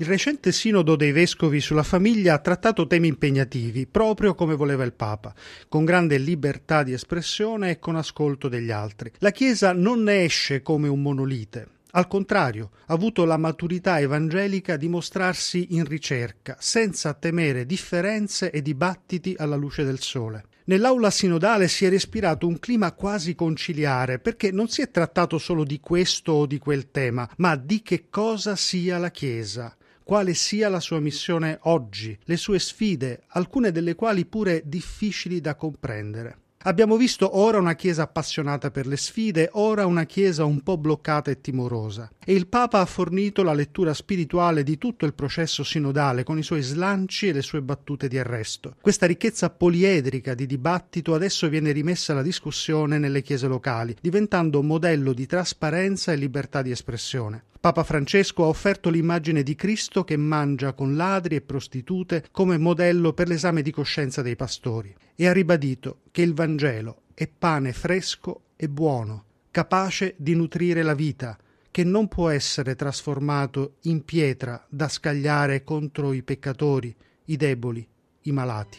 Il recente sinodo dei vescovi sulla famiglia ha trattato temi impegnativi, proprio come voleva il Papa, con grande libertà di espressione e con ascolto degli altri. La Chiesa non ne esce come un monolite, al contrario, ha avuto la maturità evangelica di mostrarsi in ricerca, senza temere differenze e dibattiti alla luce del sole. Nell'aula sinodale si è respirato un clima quasi conciliare, perché non si è trattato solo di questo o di quel tema, ma di che cosa sia la Chiesa, quale sia la sua missione oggi, le sue sfide, alcune delle quali pure difficili da comprendere. Abbiamo visto ora una Chiesa appassionata per le sfide, ora una Chiesa un po' bloccata e timorosa. E il Papa ha fornito la lettura spirituale di tutto il processo sinodale, con i suoi slanci e le sue battute di arresto. Questa ricchezza poliedrica di dibattito adesso viene rimessa alla discussione nelle chiese locali, diventando modello di trasparenza e libertà di espressione. Papa Francesco ha offerto l'immagine di Cristo che mangia con ladri e prostitute come modello per l'esame di coscienza dei pastori e ha ribadito che il Vangelo è pane fresco e buono, capace di nutrire la vita, che non può essere trasformato in pietra da scagliare contro i peccatori, i deboli, i malati.